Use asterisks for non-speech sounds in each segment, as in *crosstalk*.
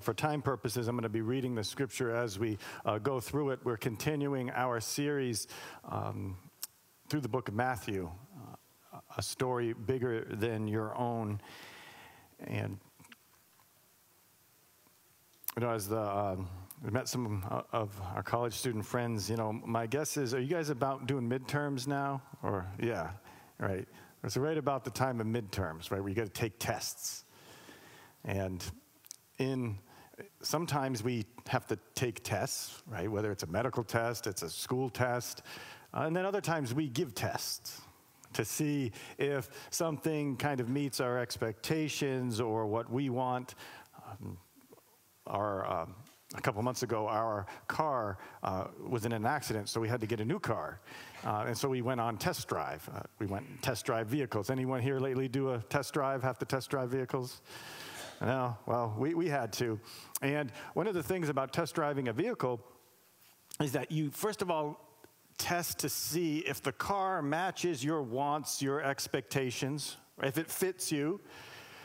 For time purposes, I'm going to be reading the scripture as we uh, go through it. We're continuing our series um, through the book of Matthew, uh, a story bigger than your own. And, you know, as the, uh, we met some of our college student friends, you know, my guess is, are you guys about doing midterms now? Or, yeah, right. It's right about the time of midterms, right, where you got to take tests. And in sometimes we have to take tests, right? Whether it's a medical test, it's a school test, uh, and then other times we give tests to see if something kind of meets our expectations or what we want. Um, our um, a couple months ago, our car uh, was in an accident, so we had to get a new car. Uh, and so we went on test drive. Uh, we went test drive vehicles. Anyone here lately do a test drive, have to test drive vehicles? No, well, we, we had to. And one of the things about test driving a vehicle is that you, first of all, test to see if the car matches your wants, your expectations, if it fits you.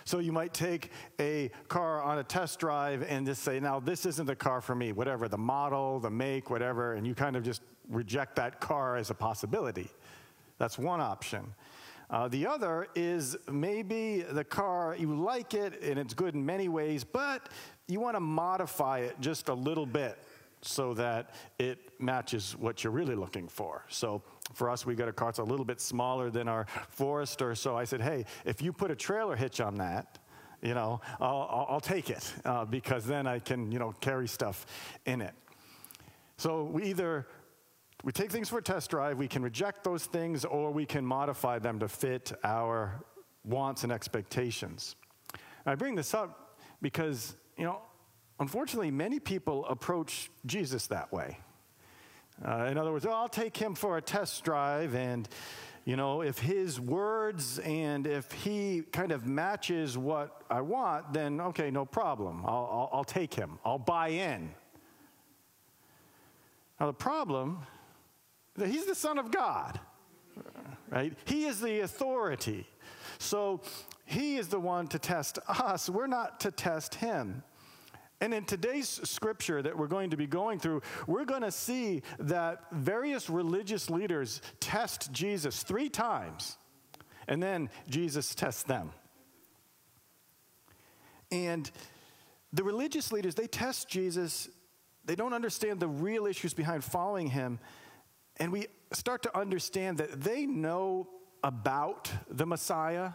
So you might take a car on a test drive and just say, now this isn't the car for me, whatever, the model, the make, whatever, and you kind of just reject that car as a possibility. That's one option. Uh, the other is maybe the car, you like it and it's good in many ways, but you want to modify it just a little bit so that it matches what you're really looking for. So for us, we got a car that's a little bit smaller than our Forester. So I said, hey, if you put a trailer hitch on that, you know, I'll, I'll, take it uh, because then I can, you know, carry stuff in it. So we either we take things for a test drive, we can reject those things, or we can modify them to fit our wants and expectations. I bring this up because, you know, unfortunately, many people approach Jesus that way. Uh, in other words, oh, I'll take him for a test drive, and, you know, if his words and if he kind of matches what I want, then okay, no problem. I'll, I'll, I'll take him, I'll buy in. Now, the problem He's the Son of God, right? He is the authority. So he is the one to test us. We're not to test him. And in today's scripture that we're going to be going through, we're going to see that various religious leaders test Jesus three times, and then Jesus tests them. And the religious leaders, they test Jesus. They don't understand the real issues behind following him. And we start to understand that they know about the Messiah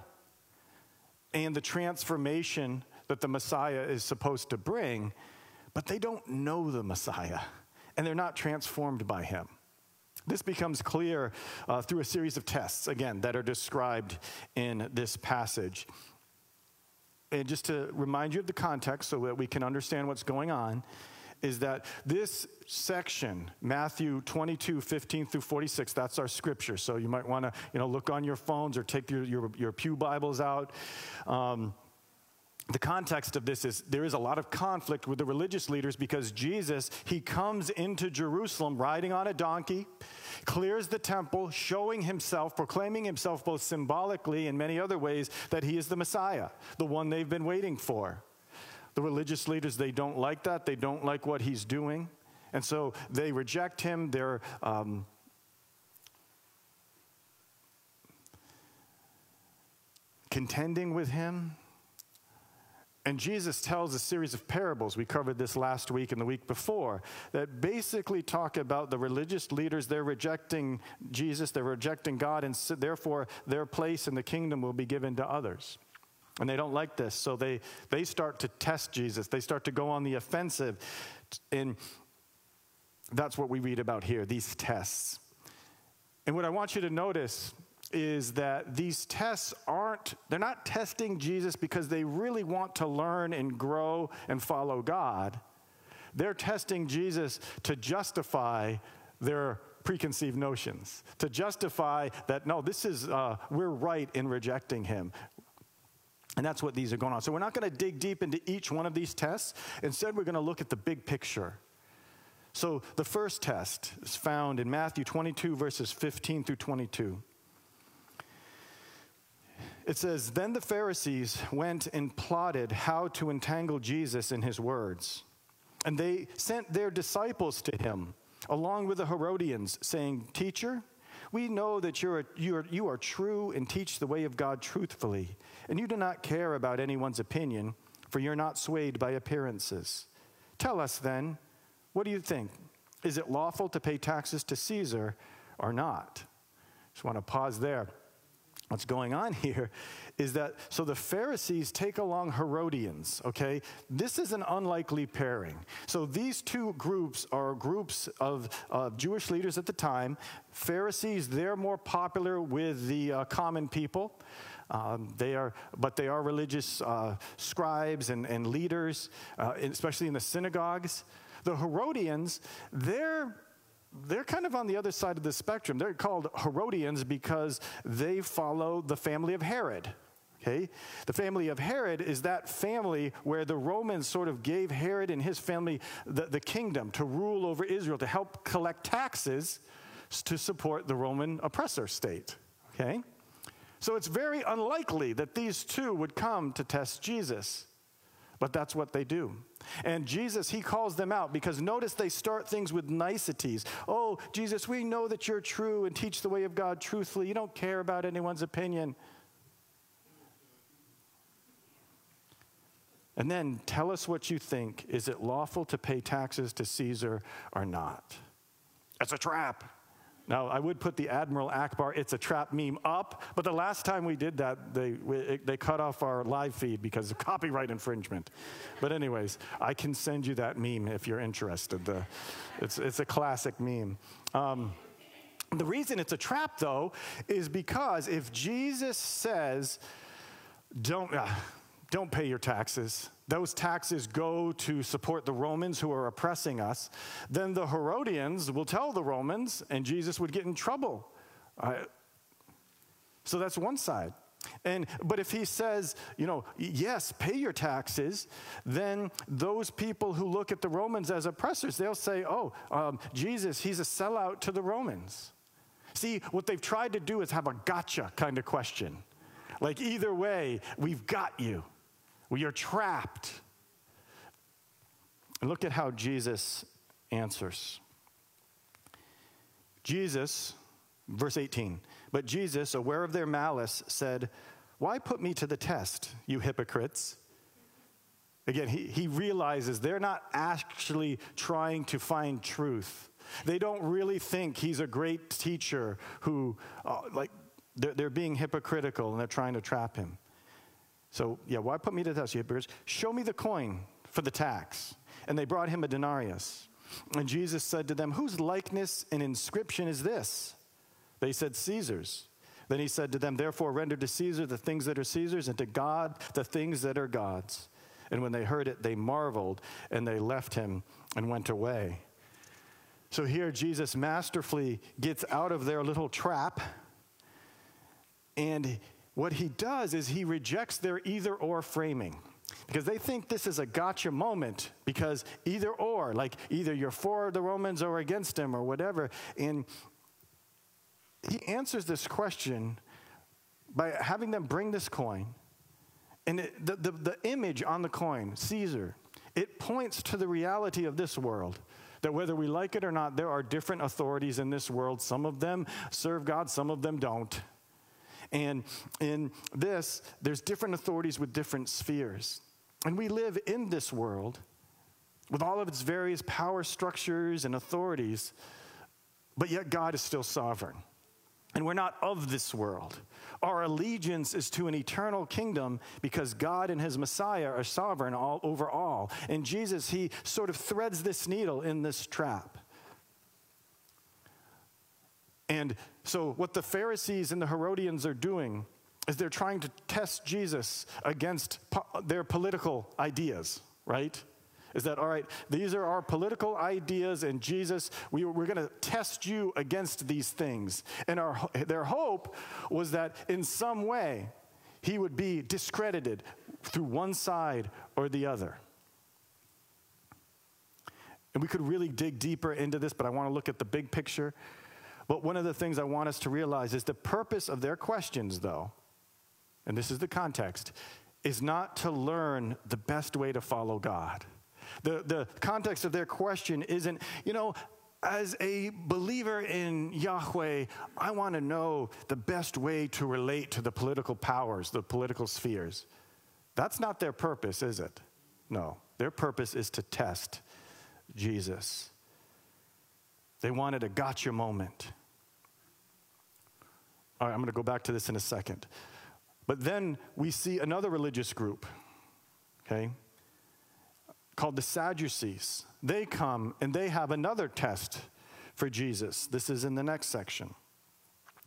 and the transformation that the Messiah is supposed to bring, but they don't know the Messiah and they're not transformed by him. This becomes clear uh, through a series of tests, again, that are described in this passage. And just to remind you of the context so that we can understand what's going on, is that this section, Matthew 22, 15 through 46, that's our scripture. So you might want to, you know, look on your phones or take your, your, your Pew Bibles out. Um, the context of this is there is a lot of conflict with the religious leaders because Jesus, he comes into Jerusalem riding on a donkey, clears the temple, showing himself, proclaiming himself both symbolically and many other ways that he is the Messiah, the one they've been waiting for. The religious leaders, they don't like that. They don't like what he's doing. And so they reject him. They're. Um, contending with him. And Jesus tells a series of parables. We covered this last week and the week before that basically talk about the religious leaders. They're rejecting Jesus, they're rejecting God, and therefore their place in the kingdom will be given to others. And they don't like this, so they, they start to test Jesus. They start to go on the offensive. And that's what we read about here these tests. And what I want you to notice is that these tests aren't, they're not testing Jesus because they really want to learn and grow and follow God. They're testing Jesus to justify their preconceived notions, to justify that, no, this is, uh, we're right in rejecting him. And that's what these are going on. So we're not going to dig deep into each one of these tests. Instead, we're going to look at the big picture. So the first test is found in Matthew 22, verses 15 through 22. It says, Then the Pharisees went and plotted how to entangle Jesus in his words. And they sent their disciples to him, along with the Herodians, saying, Teacher, we know that you're, a, you, are, you are true and teach the way of God truthfully, and you do not care about anyone's opinion, for you're not swayed by appearances. Tell us then, what do you think? Is it lawful to pay taxes to Caesar or not? Just want to pause there. What's going on *laughs* here is that so the Pharisees take along Herodians, okay? This is an unlikely pairing. So these two groups are groups of uh, Jewish leaders at the time. Pharisees, they're more popular with the uh, common people. Um, they are, but they are religious uh, scribes and, and leaders, uh, especially in the synagogues. The Herodians, they're they're kind of on the other side of the spectrum. They're called Herodians because they follow the family of Herod. Okay? The family of Herod is that family where the Romans sort of gave Herod and his family the, the kingdom to rule over Israel, to help collect taxes to support the Roman oppressor state. Okay? So it's very unlikely that these two would come to test Jesus. But that's what they do. And Jesus, he calls them out because notice they start things with niceties. Oh, Jesus, we know that you're true and teach the way of God truthfully. You don't care about anyone's opinion. And then tell us what you think. Is it lawful to pay taxes to Caesar or not? That's a trap. Now, I would put the Admiral Ackbar it's a trap meme up, but the last time we did that, they, we, they cut off our live feed because of *laughs* copyright infringement. But, anyways, I can send you that meme if you're interested. The, it's, it's a classic meme. Um, the reason it's a trap, though, is because if Jesus says, don't, uh, don't pay your taxes, those taxes go to support the Romans who are oppressing us, then the Herodians will tell the Romans, and Jesus would get in trouble. So that's one side. And but if he says, you know, yes, pay your taxes, then those people who look at the Romans as oppressors, they'll say, oh, um, Jesus, he's a sellout to the Romans. See, what they've tried to do is have a gotcha kind of question. Like either way, we've got you. We are trapped. And look at how Jesus answers. Jesus, verse 18, but Jesus, aware of their malice, said, Why put me to the test, you hypocrites? Again, he, he realizes they're not actually trying to find truth. They don't really think he's a great teacher who, uh, like, they're, they're being hypocritical and they're trying to trap him. So, yeah, why put me to test, you? Show me the coin for the tax. And they brought him a denarius. And Jesus said to them, Whose likeness and inscription is this? They said, Caesar's. Then he said to them, Therefore, render to Caesar the things that are Caesar's, and to God the things that are God's. And when they heard it, they marveled, and they left him and went away. So here, Jesus masterfully gets out of their little trap, and what he does is he rejects their either or framing because they think this is a gotcha moment because either or, like either you're for the Romans or against them or whatever. And he answers this question by having them bring this coin. And it, the, the, the image on the coin, Caesar, it points to the reality of this world. That whether we like it or not, there are different authorities in this world. Some of them serve God, some of them don't. And in this, there's different authorities with different spheres. And we live in this world with all of its various power structures and authorities, but yet God is still sovereign. And we're not of this world. Our allegiance is to an eternal kingdom because God and his Messiah are sovereign all over all. And Jesus, he sort of threads this needle in this trap. And so, what the Pharisees and the Herodians are doing is they're trying to test Jesus against po- their political ideas, right? Is that, all right, these are our political ideas, and Jesus, we, we're going to test you against these things. And our, their hope was that in some way, he would be discredited through one side or the other. And we could really dig deeper into this, but I want to look at the big picture. But one of the things I want us to realize is the purpose of their questions, though, and this is the context, is not to learn the best way to follow God. The, the context of their question isn't, you know, as a believer in Yahweh, I want to know the best way to relate to the political powers, the political spheres. That's not their purpose, is it? No. Their purpose is to test Jesus. They wanted a gotcha moment. All right, I'm going to go back to this in a second. But then we see another religious group, okay, called the Sadducees. They come and they have another test for Jesus. This is in the next section,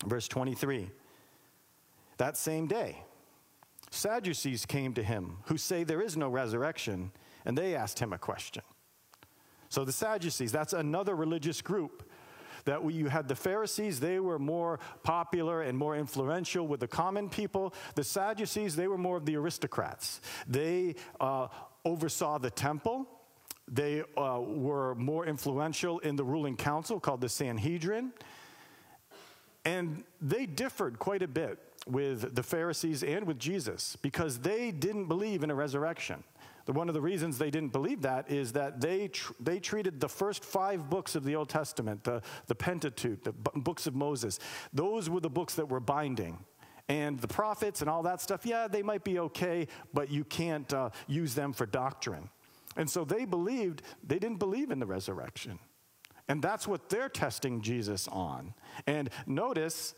verse 23. That same day, Sadducees came to him who say there is no resurrection, and they asked him a question. So the Sadducees, that's another religious group that you had the Pharisees, they were more popular and more influential with the common people. The Sadducees, they were more of the aristocrats. They uh, oversaw the temple. They uh, were more influential in the ruling council called the Sanhedrin. And they differed quite a bit with the Pharisees and with Jesus because they didn't believe in a resurrection. One of the reasons they didn't believe that is that they, tr- they treated the first five books of the Old Testament, the, the Pentateuch, the b- books of Moses, those were the books that were binding. And the prophets and all that stuff, yeah, they might be okay, but you can't uh, use them for doctrine. And so they believed, they didn't believe in the resurrection. And that's what they're testing Jesus on. And notice,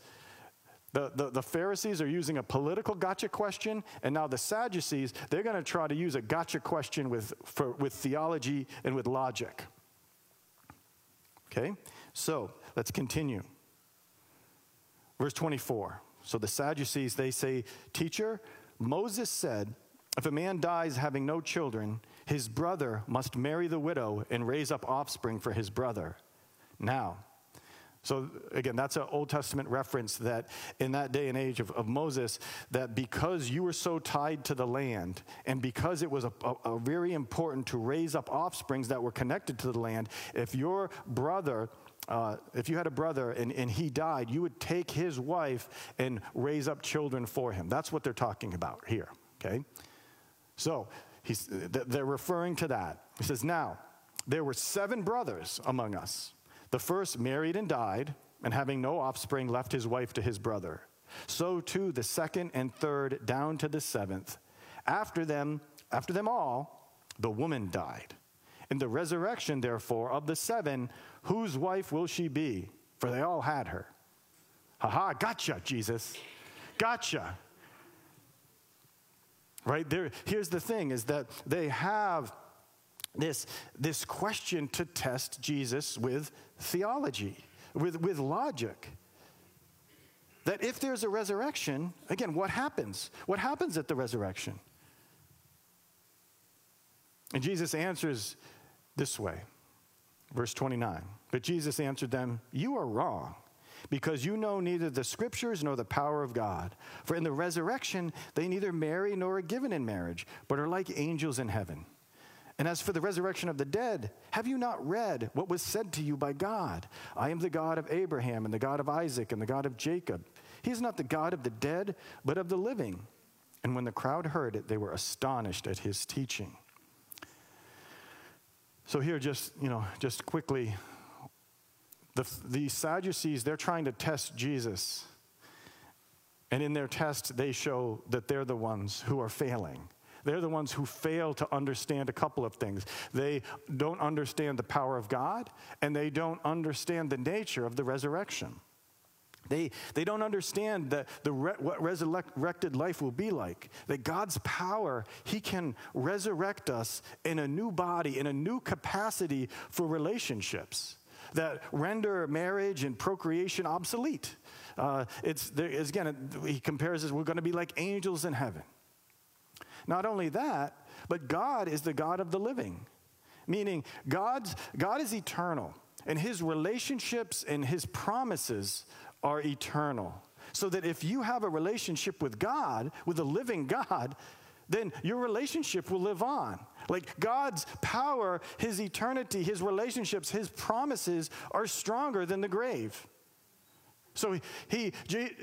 the, the, the, Pharisees are using a political gotcha question, and now the Sadducees, they're going to try to use a gotcha question with, for, with theology and with logic. Okay? So let's continue. Verse 24. So the Sadducees, they say, Teacher, Moses said, if a man dies having no children, his brother must marry the widow and raise up offspring for his brother. Now, so again, that's an Old Testament reference that in that day and age of, of Moses, that because you were so tied to the land and because it was a, a, a very important to raise up offsprings that were connected to the land, if your brother uh, if you had a brother and, and he died, you would take his wife and raise up children for him. That's what they're talking about here, okay? So he's, they're referring to that. He says, Now, there were seven brothers among us. The first married and died, and having no offspring, left his wife to his brother. So too the second and third, down to the seventh. After them, after them all, the woman died. In the resurrection, therefore, of the seven, whose wife will she be? For they all had her. Ha ha, gotcha, Jesus. Gotcha. Right there, here's the thing is that they have this, this question to test Jesus with theology, with, with logic. That if there's a resurrection, again, what happens? What happens at the resurrection? And Jesus answers this way, verse 29. But Jesus answered them, You are wrong, because you know neither the scriptures nor the power of God. For in the resurrection, they neither marry nor are given in marriage, but are like angels in heaven. And as for the resurrection of the dead, have you not read what was said to you by God? I am the God of Abraham and the God of Isaac and the God of Jacob. He is not the God of the dead, but of the living. And when the crowd heard it, they were astonished at his teaching. So here, just you know, just quickly, the, the Sadducees they're trying to test Jesus, and in their test they show that they're the ones who are failing. They're the ones who fail to understand a couple of things. They don't understand the power of God, and they don't understand the nature of the resurrection. They, they don't understand that the re, what resurrected life will be like. That God's power, He can resurrect us in a new body, in a new capacity for relationships that render marriage and procreation obsolete. Uh, it's, again, he compares us, we're going to be like angels in heaven. Not only that, but God is the God of the living, meaning God's, God is eternal, and his relationships and his promises are eternal. So that if you have a relationship with God, with a living God, then your relationship will live on. Like God's power, His eternity, His relationships, His promises are stronger than the grave. So he,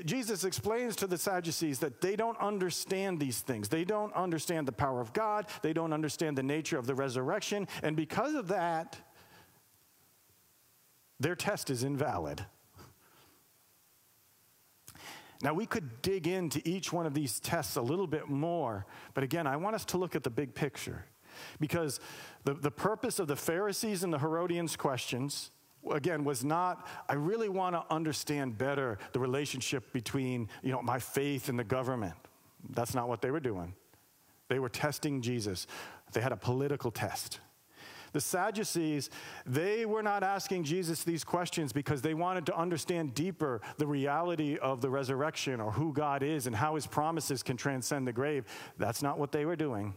Jesus explains to the Sadducees that they don't understand these things. They don't understand the power of God. They don't understand the nature of the resurrection. And because of that, their test is invalid. Now, we could dig into each one of these tests a little bit more, but again, I want us to look at the big picture. Because the, the purpose of the Pharisees and the Herodians' questions again was not i really want to understand better the relationship between you know my faith and the government. That's not what they were doing. They were testing jesus. They had a political test. The sadducees they were not asking jesus these questions because they wanted to understand deeper the reality of the resurrection or who god is and how his promises can transcend the grave. That's not what they were doing.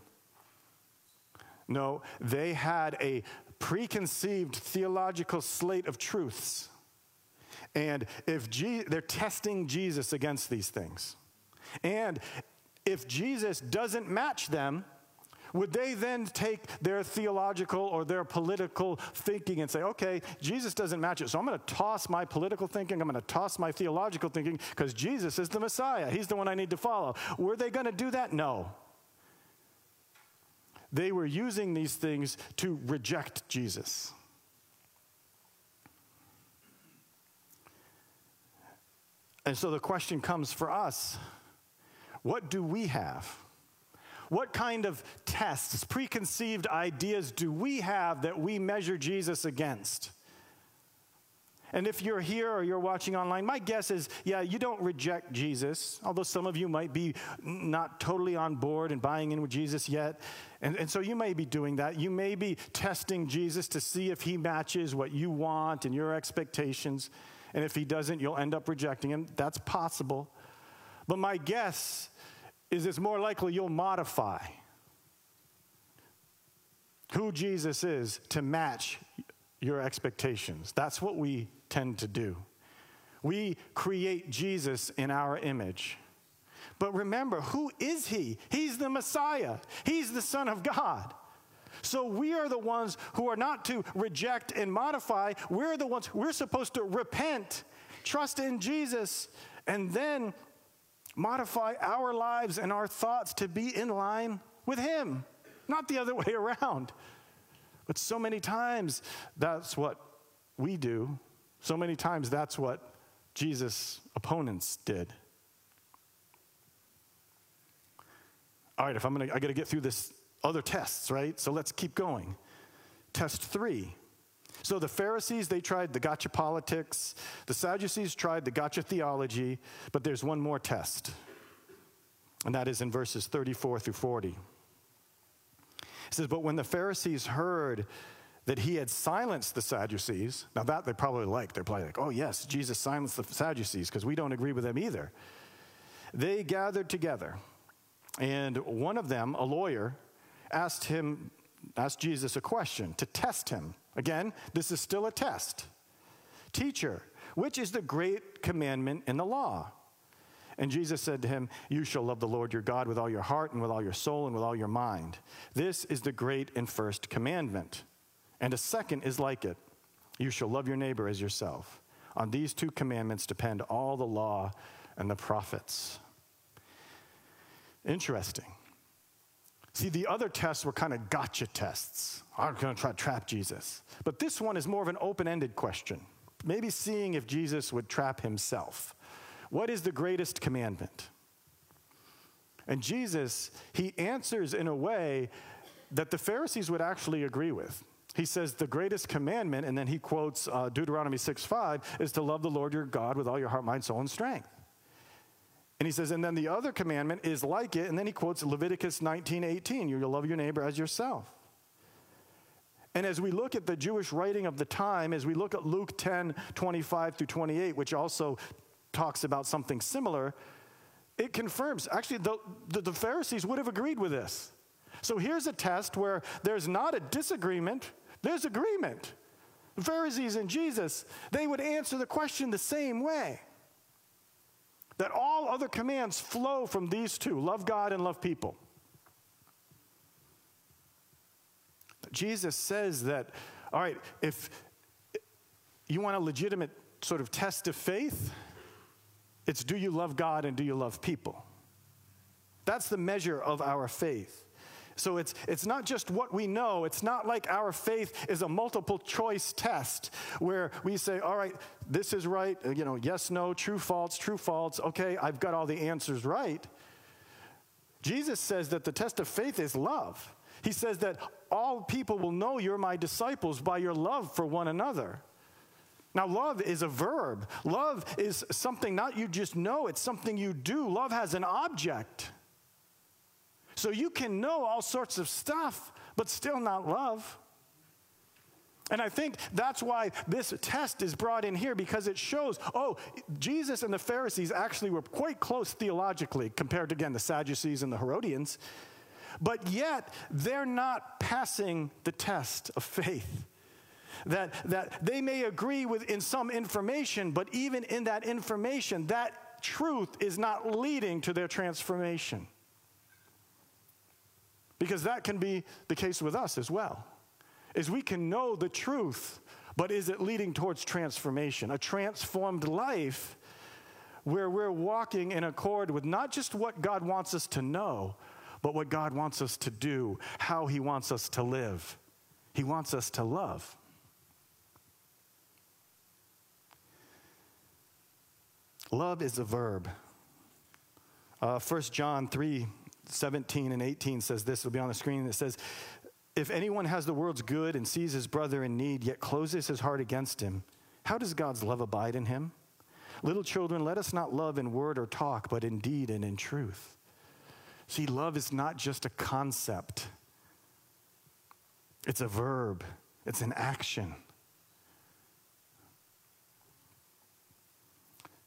No, they had a preconceived theological slate of truths. And if Je- they're testing Jesus against these things. And if Jesus doesn't match them, would they then take their theological or their political thinking and say, okay, Jesus doesn't match it, so I'm going to toss my political thinking, I'm going to toss my theological thinking because Jesus is the Messiah. He's the one I need to follow. Were they going to do that? No. They were using these things to reject Jesus. And so the question comes for us what do we have? What kind of tests, preconceived ideas do we have that we measure Jesus against? And if you're here or you're watching online, my guess is, yeah, you don't reject Jesus, although some of you might be not totally on board and buying in with Jesus yet. And, and so you may be doing that. You may be testing Jesus to see if he matches what you want and your expectations. And if he doesn't, you'll end up rejecting him. That's possible. But my guess is it's more likely you'll modify who Jesus is to match your expectations. That's what we tend to do. We create Jesus in our image. But remember, who is he? He's the Messiah, he's the Son of God. So we are the ones who are not to reject and modify. We're the ones, we're supposed to repent, trust in Jesus, and then modify our lives and our thoughts to be in line with Him, not the other *laughs* way around. But so many times, that's what we do so many times that's what Jesus' opponents did. All right, if I'm gonna, I gotta get through this other tests, right? So let's keep going. Test three. So the Pharisees, they tried the gotcha politics. The Sadducees tried the gotcha theology, but there's one more test. And that is in verses 34 through 40. It says, But when the Pharisees heard that he had silenced the Sadducees. Now, that they probably like. They're probably like, oh, yes, Jesus silenced the Sadducees because we don't agree with them either. They gathered together, and one of them, a lawyer, asked him, asked Jesus a question to test him. Again, this is still a test. Teacher, which is the great commandment in the law? And Jesus said to him, You shall love the Lord your God with all your heart and with all your soul and with all your mind. This is the great and first commandment. And a second is like it you shall love your neighbor as yourself. On these two commandments depend all the law and the prophets. Interesting. See, the other tests were kind of gotcha tests. I'm going to try to trap Jesus. But this one is more of an open ended question, maybe seeing if Jesus would trap himself. What is the greatest commandment? And Jesus, he answers in a way that the Pharisees would actually agree with he says the greatest commandment, and then he quotes uh, Deuteronomy 6 5, is to love the Lord your God with all your heart, mind, soul, and strength. And he says, and then the other commandment is like it, and then he quotes Leviticus 19 18, you'll love your neighbor as yourself. And as we look at the Jewish writing of the time, as we look at Luke 10 25 through 28, which also talks about something similar, it confirms actually the, the, the Pharisees would have agreed with this. So here's a test where there's not a disagreement there's agreement. The Pharisees and Jesus, they would answer the question the same way. That all other commands flow from these two love God and love people. Jesus says that, all right, if you want a legitimate sort of test of faith, It's do you love God and do you love people? That's the measure of our faith. So it's, it's not just what we know. It's not like our faith is a multiple choice test where we say, all right, this is right, uh, you know, yes, no, true, false, true, false. Okay, I've got all the answers right. Jesus says that the test of faith is love. He says that all people will know you're my disciples by your love for one another. Now, love is a verb. Love is something not you just know, it's something you do. Love has an object. So you can know all sorts of stuff, but still not love. And I think that's why this test is brought in here because it shows, oh, Jesus and the Pharisees actually were quite close theologically compared to, again, the Sadducees and the Herodians. But yet, they're not passing the test of faith. That, that they may agree with in some information, but even in that information, that truth is not leading to their transformation. Because that can be the case with us as well. Is we can know the truth, but is it leading towards transformation? A transformed life where we're walking in accord with not just what God wants us to know, but what God wants us to do, how He wants us to live. He wants us to love. Love is a verb. Uh, 1 John 3 17 and 18 says this, it'll be on the screen. It says, If anyone has the world's good and sees his brother in need, yet closes his heart against him, how does God's love abide in him? Little children, let us not love in word or talk, but in deed and in truth. See, love is not just a concept, it's a verb, it's an action.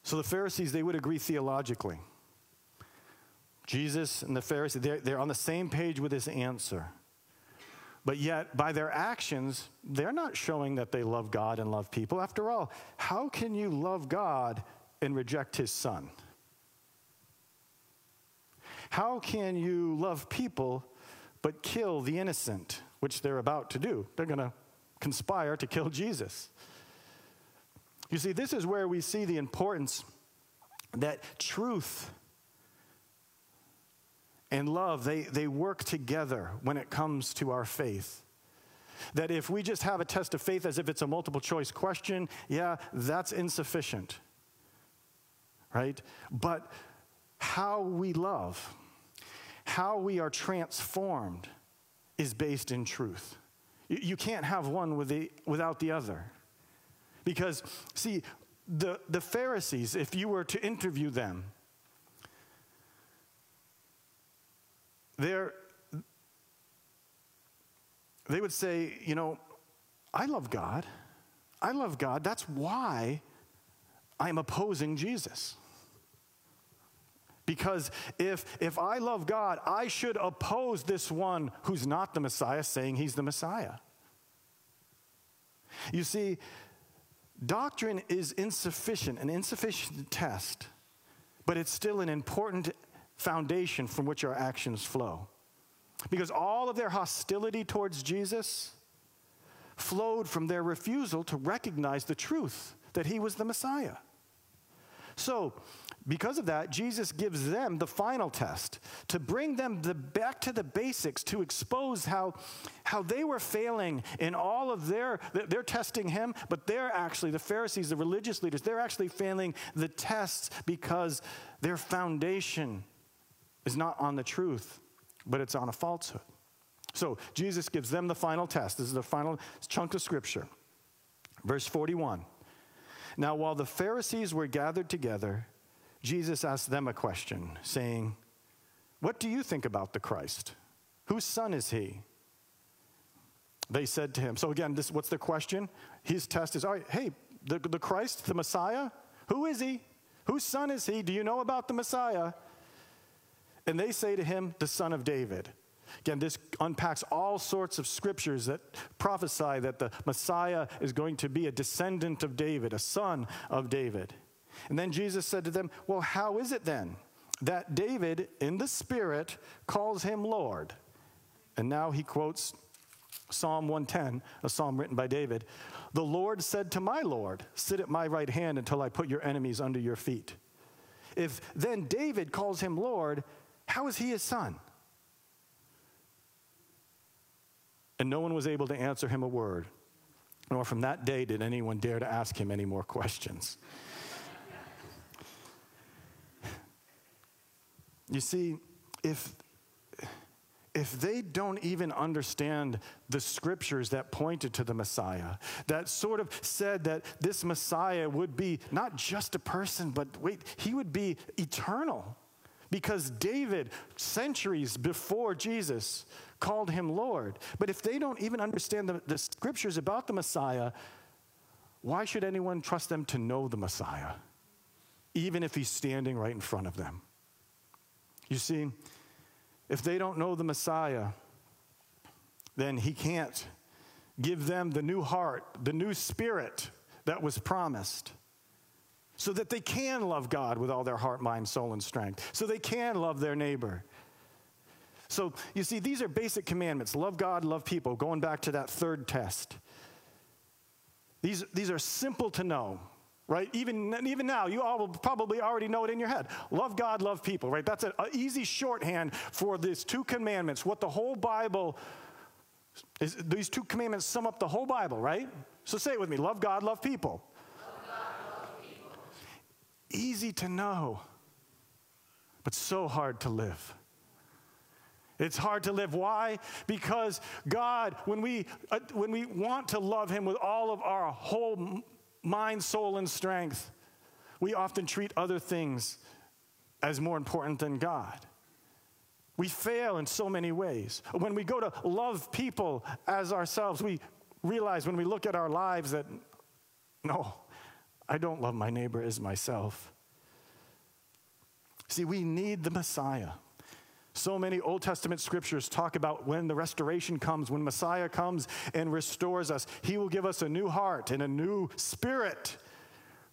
So the Pharisees, they would agree theologically. Jesus and the Pharisees, they're, they're on the same page with his answer. But yet, by their actions, they're not showing that they love God and love people. After all, how can you love God and reject his son? How can you love people but kill the innocent, which they're about to do? They're going to conspire to kill Jesus. You see, this is where we see the importance that truth and love, they, they work together when it comes to our faith. That if we just have a test of faith as if it's a multiple choice question, yeah, that's insufficient. Right? But how we love, how we are transformed, is based in truth. You, you can't have one with the, without the other. Because, see, the, the Pharisees, if you were to interview them, they're, they would say, you know, I love God. I love God. That's why I'm opposing Jesus. Because if, if I love God, I should oppose this one who's not the Messiah, saying he's the Messiah. You see, doctrine is insufficient, an insufficient test, but it's still an important foundation from which our actions flow. Because all of their hostility towards Jesus flowed from their refusal to recognize the truth that he was the Messiah. So, because of that, Jesus gives them the final test to bring them the, back to the basics, to expose how, how they were failing in all of their, they're testing him, but they're actually, the Pharisees, the religious leaders, they're actually failing the tests because their foundation is not on the truth, but it's on a falsehood. So Jesus gives them the final test. This is the final chunk of scripture. Verse 41. Now, while the Pharisees were gathered together, Jesus asked them a question, saying, What do you think about the Christ? Whose son is he? They said to him, So again, this what's the question? His test is, all right, hey, the, the Christ, the Messiah, who is he? Whose son is he? Do you know about the Messiah? And they say to him, the son of David. Again, this unpacks all sorts of scriptures that prophesy that the Messiah is going to be a descendant of David, a son of David. And then Jesus said to them, Well, how is it then that David, in the Spirit, calls him Lord? And now he quotes Psalm 110, a psalm written by David. The Lord said to my Lord, Sit at my right hand until I put your enemies under your feet. if then David calls him Lord, how is he his son? And no one was able to answer him a word, nor from that day did anyone dare to ask him any more questions. you see, if if they don't even understand the scriptures that pointed to the Messiah, that sort of said that this Messiah would be not just a person, but wait, he would be eternal. Because David, centuries before Jesus, called him Lord. But if they don't even understand the, the scriptures about the Messiah, why should anyone trust them to know the Messiah, even if he's standing right in front of them? You see, if they don't know the Messiah, then he can't give them the new heart, the new spirit that was promised. So that they can love God with all their heart, mind, soul, and strength. So they can love their neighbor. So you see, these are basic commandments love God, love people, going back to that third test. These, these are simple to know right? Even, even now, you all will probably already know it in your head. Love God, love people, right? That's an easy shorthand for these two commandments. What the whole Bible is, these two commandments sum up the whole Bible, right? So say it with me love God, love people. Love God, love people. Easy to know, but so hard to live. It's hard to live. Why? Because God, when we, uh, when we want to love Him with all of our whole mind, soul, and strength, we often treat other things as more important than God. We fail in so many ways. When we go to love people as ourselves, we realize when we look at our lives that, no, I don't love my neighbor as myself. See, we need the Messiah. So many Old Testament scriptures talk about when the restoration comes, when Messiah comes and restores us. He will give us a new heart and a new spirit.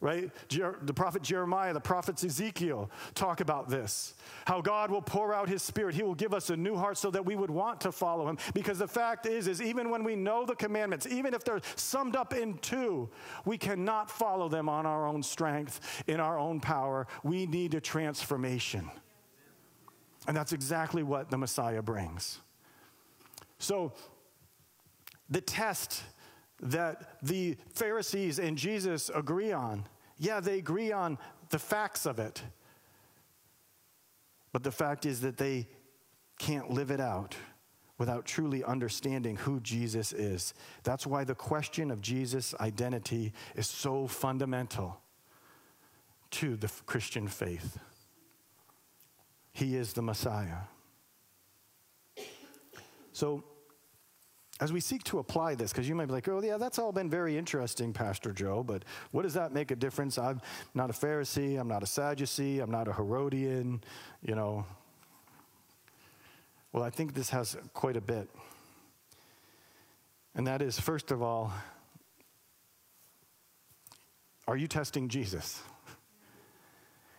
Right? The prophet Jeremiah, the prophet Ezekiel talk about this. How God will pour out his spirit. He will give us a new heart so that we would want to follow him. Because the fact is, is even when we know the commandments, even if they're summed up in two, we cannot follow them on our own strength, in our own power. We need a transformation. And that's exactly what the Messiah brings. So, the test that the Pharisees and Jesus agree on, yeah, they agree on the facts of it. But the fact is that they can't live it out without truly understanding who Jesus is. That's why the question of Jesus' identity is so fundamental to the Christian faith. He is the Messiah. So, as we seek to apply this, because you might be like, oh, yeah, that's all been very interesting, Pastor Joe, but what does that make a difference? I'm not a Pharisee, I'm not a Sadducee, I'm not a Herodian, you know. Well, I think this has quite a bit. And that is, first of all, are you testing Jesus?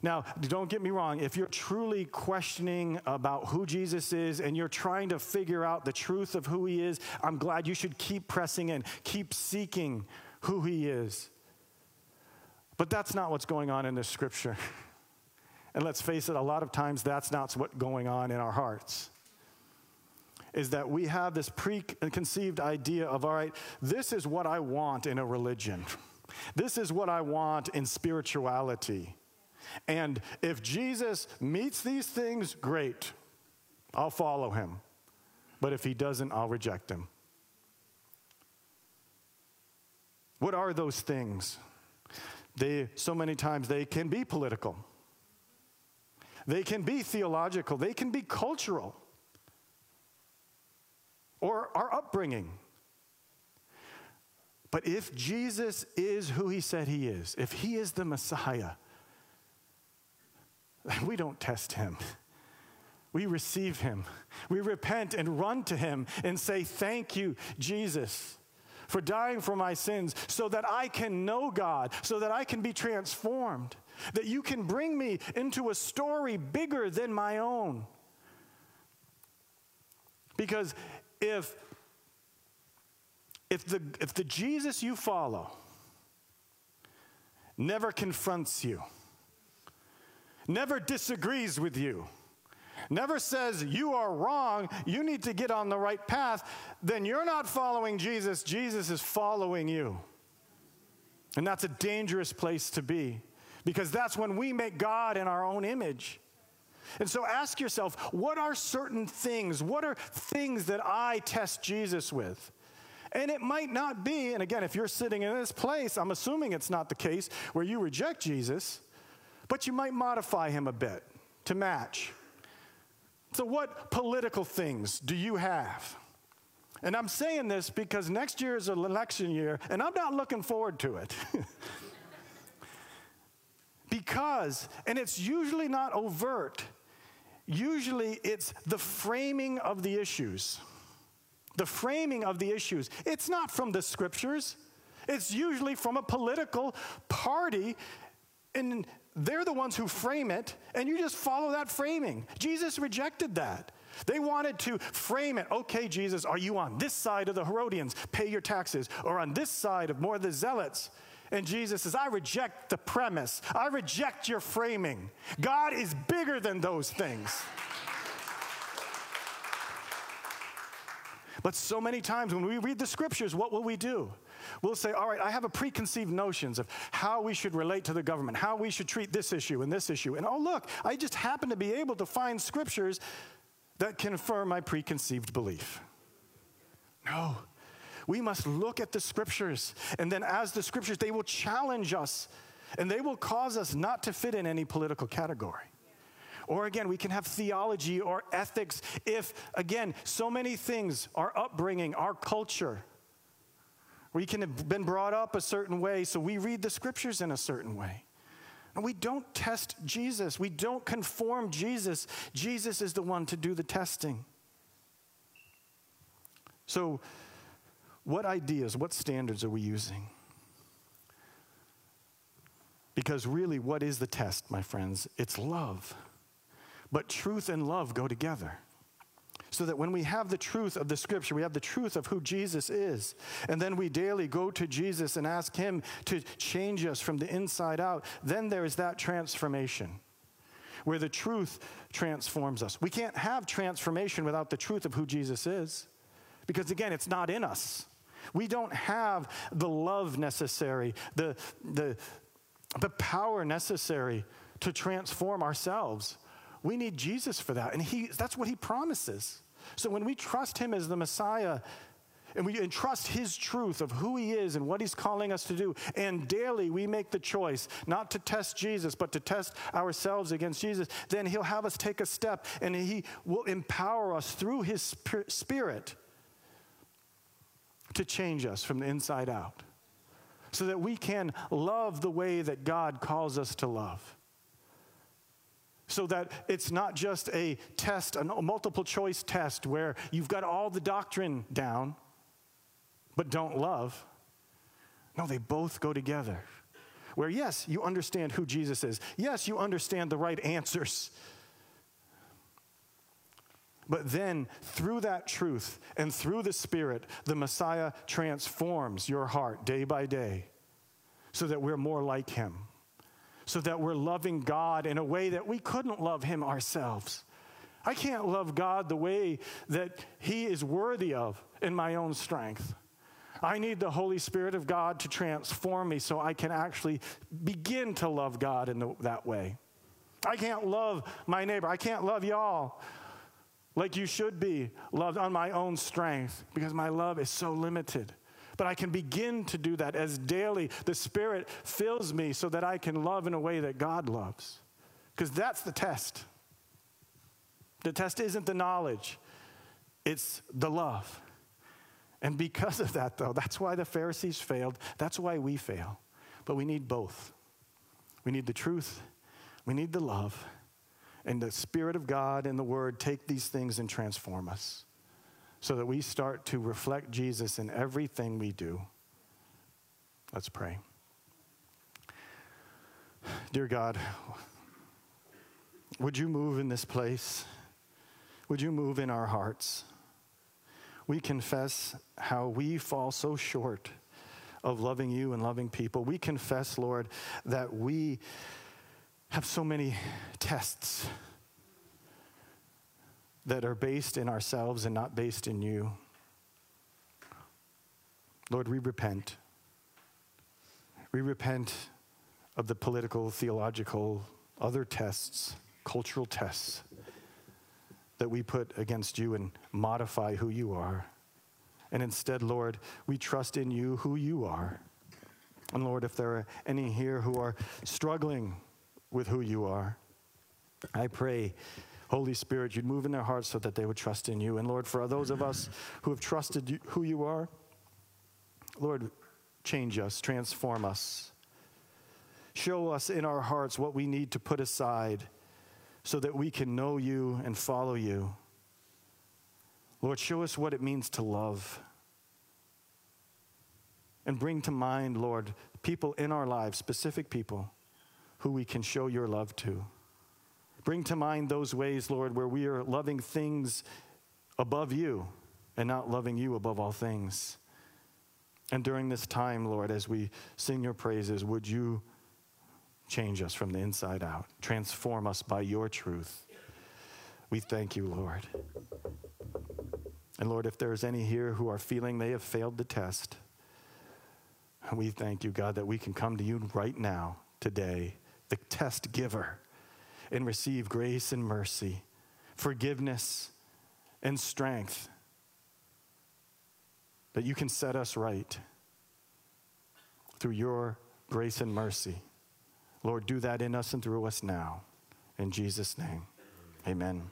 Now, don't get me wrong, if you're truly questioning about who Jesus is and you're trying to figure out the truth of who he is, I'm glad you should keep pressing in, keep seeking who he is. But that's not what's going on in this scripture. *laughs* And let's face it, a lot of times that's not what's going on in our hearts. Is that we have this preconceived idea of, all right, this is what I want in a religion. This is what I want in spirituality. And if Jesus meets these things, great. I'll follow him. But if he doesn't, I'll reject him. What are those things? They so many times they can be political. They can be theological, they can be cultural. Or our upbringing. But if Jesus is who he said he is, if he is the Messiah, *laughs* we don't test him. We receive him. We repent and run to him and say, Thank you, Jesus, for dying for my sins so that I can know God, so that I can be transformed, that you can bring me into a story bigger than my own. Because if, if, the, if the Jesus you follow never confronts you, never disagrees with you, never says you are wrong, you need to get on the right path, then you're not following Jesus, Jesus is following you. And that's a dangerous place to be because that's when we make God in our own image. And so ask yourself, what are certain things? What are things that I test Jesus with? And it might not be, and again, if you're sitting in this place, I'm assuming it's not the case where you reject Jesus, but you might modify him a bit to match. So, what political things do you have? And I'm saying this because next year is an election year, and I'm not looking forward to it. *laughs* because, and it's usually not overt, usually it's the framing of the issues the framing of the issues. It's not from the scriptures, it's usually from a political party, and they're the ones who frame it, and you just follow that framing. Jesus rejected that. They wanted to frame it. Okay, Jesus, are you on this side of the Herodians? Pay your taxes. Or on this side of more of the zealots? And Jesus says, I reject the premise. I reject your framing. God is bigger than those things. But so many times when we read the scriptures, what will we do? We'll say, all right, I have a preconceived notions of how we should relate to the government, how we should treat this issue and this issue. And oh, look, I just happen to be able to find scriptures that confirm my preconceived belief. No. We must look at the scriptures. And then, as the scriptures, they will challenge us and they will cause us not to fit in any political category. Or again, we can have theology or ethics if, again, so many things, our upbringing, our culture, we can have been brought up a certain way, so we read the scriptures in a certain way. And we don't test Jesus. We don't conform Jesus. Jesus is the one to do the testing. So, what ideas, what standards are we using? Because really, what is the test, my friends? It's love. But truth and love go together. So that when we have the truth of the scripture, we have the truth of who Jesus is, and then we daily go to Jesus and ask Him to change us from the inside out, then there is that transformation where the truth transforms us. We can't have transformation without the truth of who Jesus is, because again, it's not in us. We don't have the love necessary, the, the, the power necessary to transform ourselves. We need Jesus for that. And he, that's what he promises. So when we trust him as the Messiah, and we entrust his truth of who he is and what he's calling us to do, and daily we make the choice not to test Jesus, but to test ourselves against Jesus, then he'll have us take a step and he will empower us through his spirit to change us from the inside out so that we can love the way that God calls us to love so that it's not just a test, a multiple choice test where you've got all the doctrine down, but don't love. No, they both go together. Where, yes, you understand who Jesus is. Yes, you understand the right answers. But then, through that truth and through the Spirit, the Messiah transforms your heart day by day so that we're more like Him so that we're loving God in a way that we couldn't love Him ourselves. I can't love God the way that He is worthy of in my own strength. I need the Holy Spirit of God to transform me so I can actually begin to love God in the, that way. I can't love my neighbor. I can't love y'all like you should be loved on my own strength because my love is so limited. But I can begin to do that as daily the Spirit fills me so that I can love in a way that God loves. Because that's the test. The test isn't the knowledge, it's the love. And because of that, though, that's why the Pharisees failed. That's why we fail. But we need both. We need the truth, we need the love, and the Spirit of God and the Word take these things and transform us so that we start to reflect Jesus in everything we do. Let's pray. Dear God, would you move in this place? Would you move in our hearts? We confess how we fall so short of loving you and loving people. We confess, Lord, that we have so many tests that are based in ourselves and not based in you. Lord, we repent. We repent of the political, theological, other tests, cultural tests that we put against you and modify who you are. And instead, Lord, we trust in you who you are. And Lord, if there are any here who are struggling with who you are, I pray, Holy Spirit, you'd move in their hearts so that they would trust in you. And Lord, for those of us who have trusted you, who you are, Lord, change us, transform us. Show us in our hearts what we need to put aside so that we can know you and follow you. Lord, show us what it means to love. And bring to mind, Lord, people in our lives, specific people, who we can show your love to. Bring to mind those ways, Lord, where we are loving things above you and not loving you above all things. And during this time, Lord, as we sing your praises, would you change us from the inside out, transform us by your truth? We thank you, Lord. And Lord, if there's any here who are feeling they have failed the test, we thank you, God, that we can come to you right now, today, the test giver, and receive grace and mercy, forgiveness and strength that you can set us right through your grace and mercy. Lord, do that in us and through us now. In Jesus' name, amen.